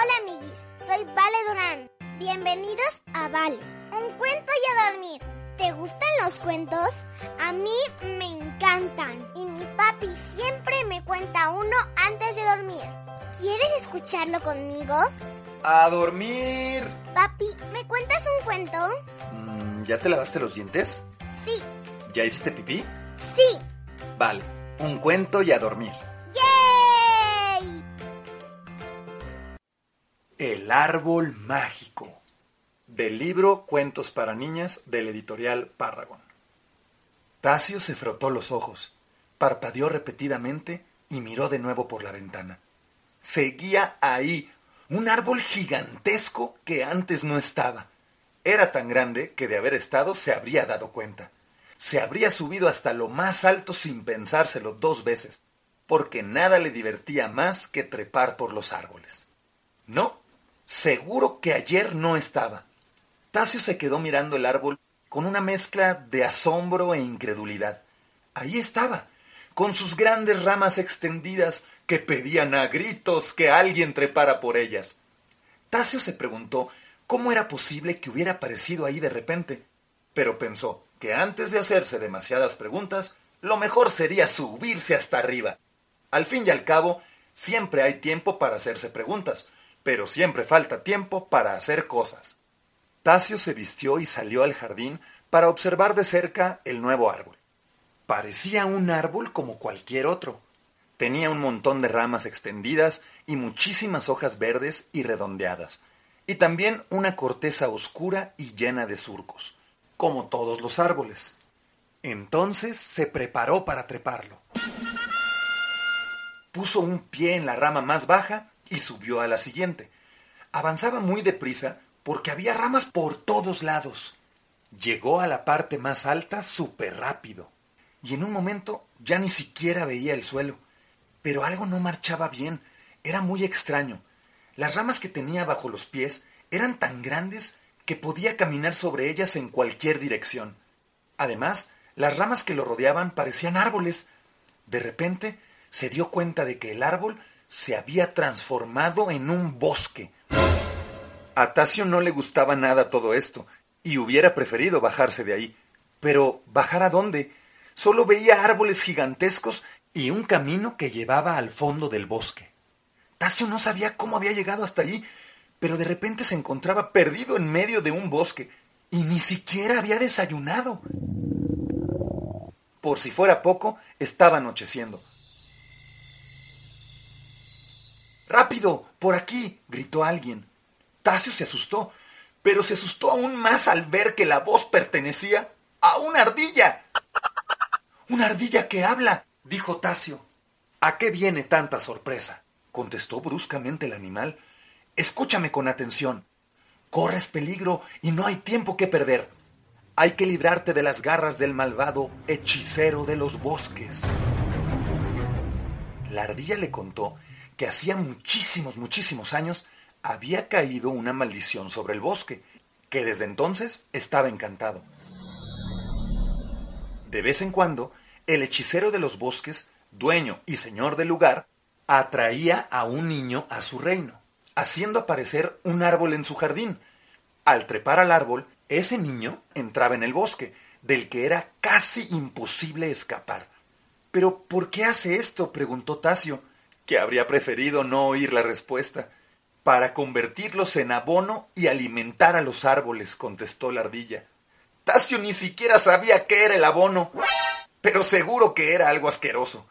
Hola amiguis, soy Vale Durán. Bienvenidos a Vale, un cuento y a dormir. ¿Te gustan los cuentos? A mí me encantan y mi papi siempre me cuenta uno antes de dormir. ¿Quieres escucharlo conmigo? ¡A dormir! Papi, ¿me cuentas un cuento? Mm, ¿Ya te lavaste los dientes? Sí. ¿Ya hiciste pipí? Sí. Vale, un cuento y a dormir. El árbol mágico. Del libro Cuentos para niñas del editorial Párragon. Tasio se frotó los ojos, parpadeó repetidamente y miró de nuevo por la ventana. Seguía ahí, un árbol gigantesco que antes no estaba. Era tan grande que de haber estado se habría dado cuenta. Se habría subido hasta lo más alto sin pensárselo dos veces, porque nada le divertía más que trepar por los árboles. No, seguro que ayer no estaba. Tasio se quedó mirando el árbol con una mezcla de asombro e incredulidad. Ahí estaba, con sus grandes ramas extendidas que pedían a gritos que alguien trepara por ellas. Tasio se preguntó cómo era posible que hubiera aparecido ahí de repente, pero pensó que antes de hacerse demasiadas preguntas, lo mejor sería subirse hasta arriba. Al fin y al cabo, siempre hay tiempo para hacerse preguntas, pero siempre falta tiempo para hacer cosas. Tasio se vistió y salió al jardín para observar de cerca el nuevo árbol. Parecía un árbol como cualquier otro. Tenía un montón de ramas extendidas y muchísimas hojas verdes y redondeadas, y también una corteza oscura y llena de surcos, como todos los árboles. Entonces se preparó para treparlo. Puso un pie en la rama más baja y subió a la siguiente. Avanzaba muy deprisa porque había ramas por todos lados. Llegó a la parte más alta súper rápido, y en un momento ya ni siquiera veía el suelo. Pero algo no marchaba bien, era muy extraño. Las ramas que tenía bajo los pies eran tan grandes que podía caminar sobre ellas en cualquier dirección. Además, las ramas que lo rodeaban parecían árboles. De repente se dio cuenta de que el árbol se había transformado en un bosque. A Tasio no le gustaba nada todo esto, y hubiera preferido bajarse de ahí. Pero ¿bajar a dónde? Solo veía árboles gigantescos y un camino que llevaba al fondo del bosque. Tasio no sabía cómo había llegado hasta allí, pero de repente se encontraba perdido en medio de un bosque, y ni siquiera había desayunado. Por si fuera poco, estaba anocheciendo. ¡Rápido! ¡Por aquí! gritó alguien. Tasio se asustó, pero se asustó aún más al ver que la voz pertenecía a una ardilla. ¡Una ardilla que habla! dijo Tasio. ¿A qué viene tanta sorpresa? contestó bruscamente el animal. Escúchame con atención. Corres peligro y no hay tiempo que perder. Hay que librarte de las garras del malvado hechicero de los bosques. La ardilla le contó que hacía muchísimos, muchísimos años había caído una maldición sobre el bosque, que desde entonces estaba encantado. De vez en cuando, el hechicero de los bosques, dueño y señor del lugar, atraía a un niño a su reino, haciendo aparecer un árbol en su jardín. Al trepar al árbol, ese niño entraba en el bosque, del que era casi imposible escapar. ¿Pero por qué hace esto? preguntó Tasio, que habría preferido no oír la respuesta. Para convertirlos en abono y alimentar a los árboles, contestó la ardilla. Tasio ni siquiera sabía qué era el abono, pero seguro que era algo asqueroso.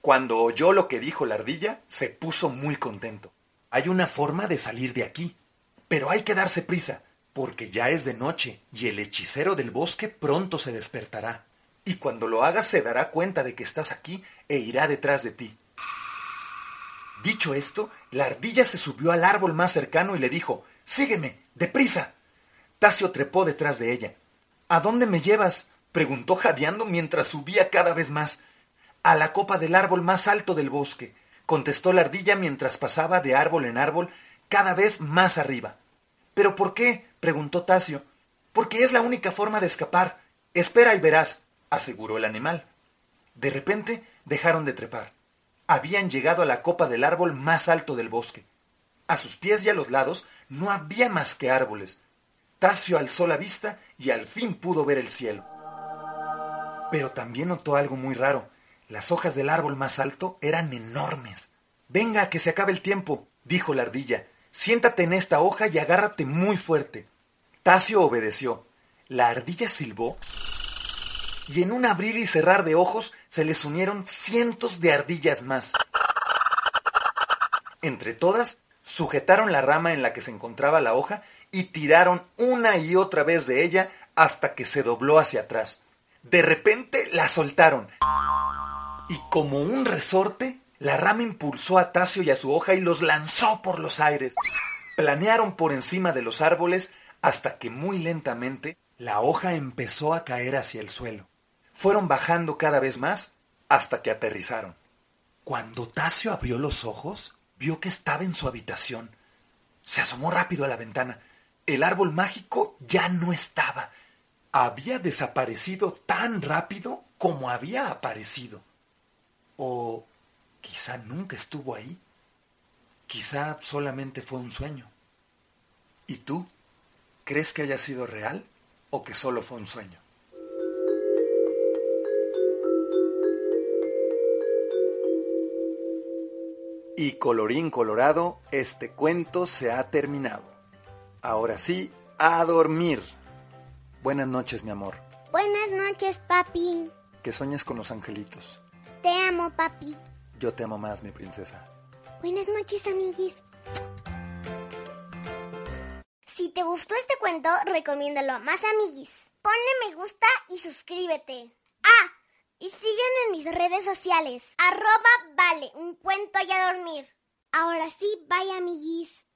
Cuando oyó lo que dijo la ardilla, se puso muy contento. Hay una forma de salir de aquí, pero hay que darse prisa, porque ya es de noche y el hechicero del bosque pronto se despertará. Y cuando lo hagas se dará cuenta de que estás aquí e irá detrás de ti. Dicho esto, la ardilla se subió al árbol más cercano y le dijo Sígueme, deprisa. Tasio trepó detrás de ella. ¿A dónde me llevas? preguntó jadeando mientras subía cada vez más. A la copa del árbol más alto del bosque, contestó la ardilla mientras pasaba de árbol en árbol cada vez más arriba. ¿Pero por qué? preguntó Tasio. Porque es la única forma de escapar. Espera y verás, aseguró el animal. De repente dejaron de trepar habían llegado a la copa del árbol más alto del bosque. A sus pies y a los lados no había más que árboles. Tasio alzó la vista y al fin pudo ver el cielo. Pero también notó algo muy raro. Las hojas del árbol más alto eran enormes. Venga, que se acabe el tiempo, dijo la ardilla. Siéntate en esta hoja y agárrate muy fuerte. Tasio obedeció. La ardilla silbó y en un abrir y cerrar de ojos se les unieron cientos de ardillas más. Entre todas, sujetaron la rama en la que se encontraba la hoja y tiraron una y otra vez de ella hasta que se dobló hacia atrás. De repente la soltaron y como un resorte, la rama impulsó a Tasio y a su hoja y los lanzó por los aires. Planearon por encima de los árboles hasta que muy lentamente la hoja empezó a caer hacia el suelo. Fueron bajando cada vez más hasta que aterrizaron. Cuando Tasio abrió los ojos, vio que estaba en su habitación. Se asomó rápido a la ventana. El árbol mágico ya no estaba. Había desaparecido tan rápido como había aparecido. O quizá nunca estuvo ahí. Quizá solamente fue un sueño. ¿Y tú? ¿Crees que haya sido real o que solo fue un sueño? Y colorín colorado, este cuento se ha terminado. Ahora sí, a dormir. Buenas noches, mi amor. Buenas noches, papi. Que sueñes con los angelitos. Te amo, papi. Yo te amo más, mi princesa. Buenas noches, amiguis. Si te gustó este cuento, recomiéndalo a más amiguis. Ponle me gusta y suscríbete. Y siguen en mis redes sociales. Arroba vale, un cuento y a dormir. Ahora sí, bye amiguis.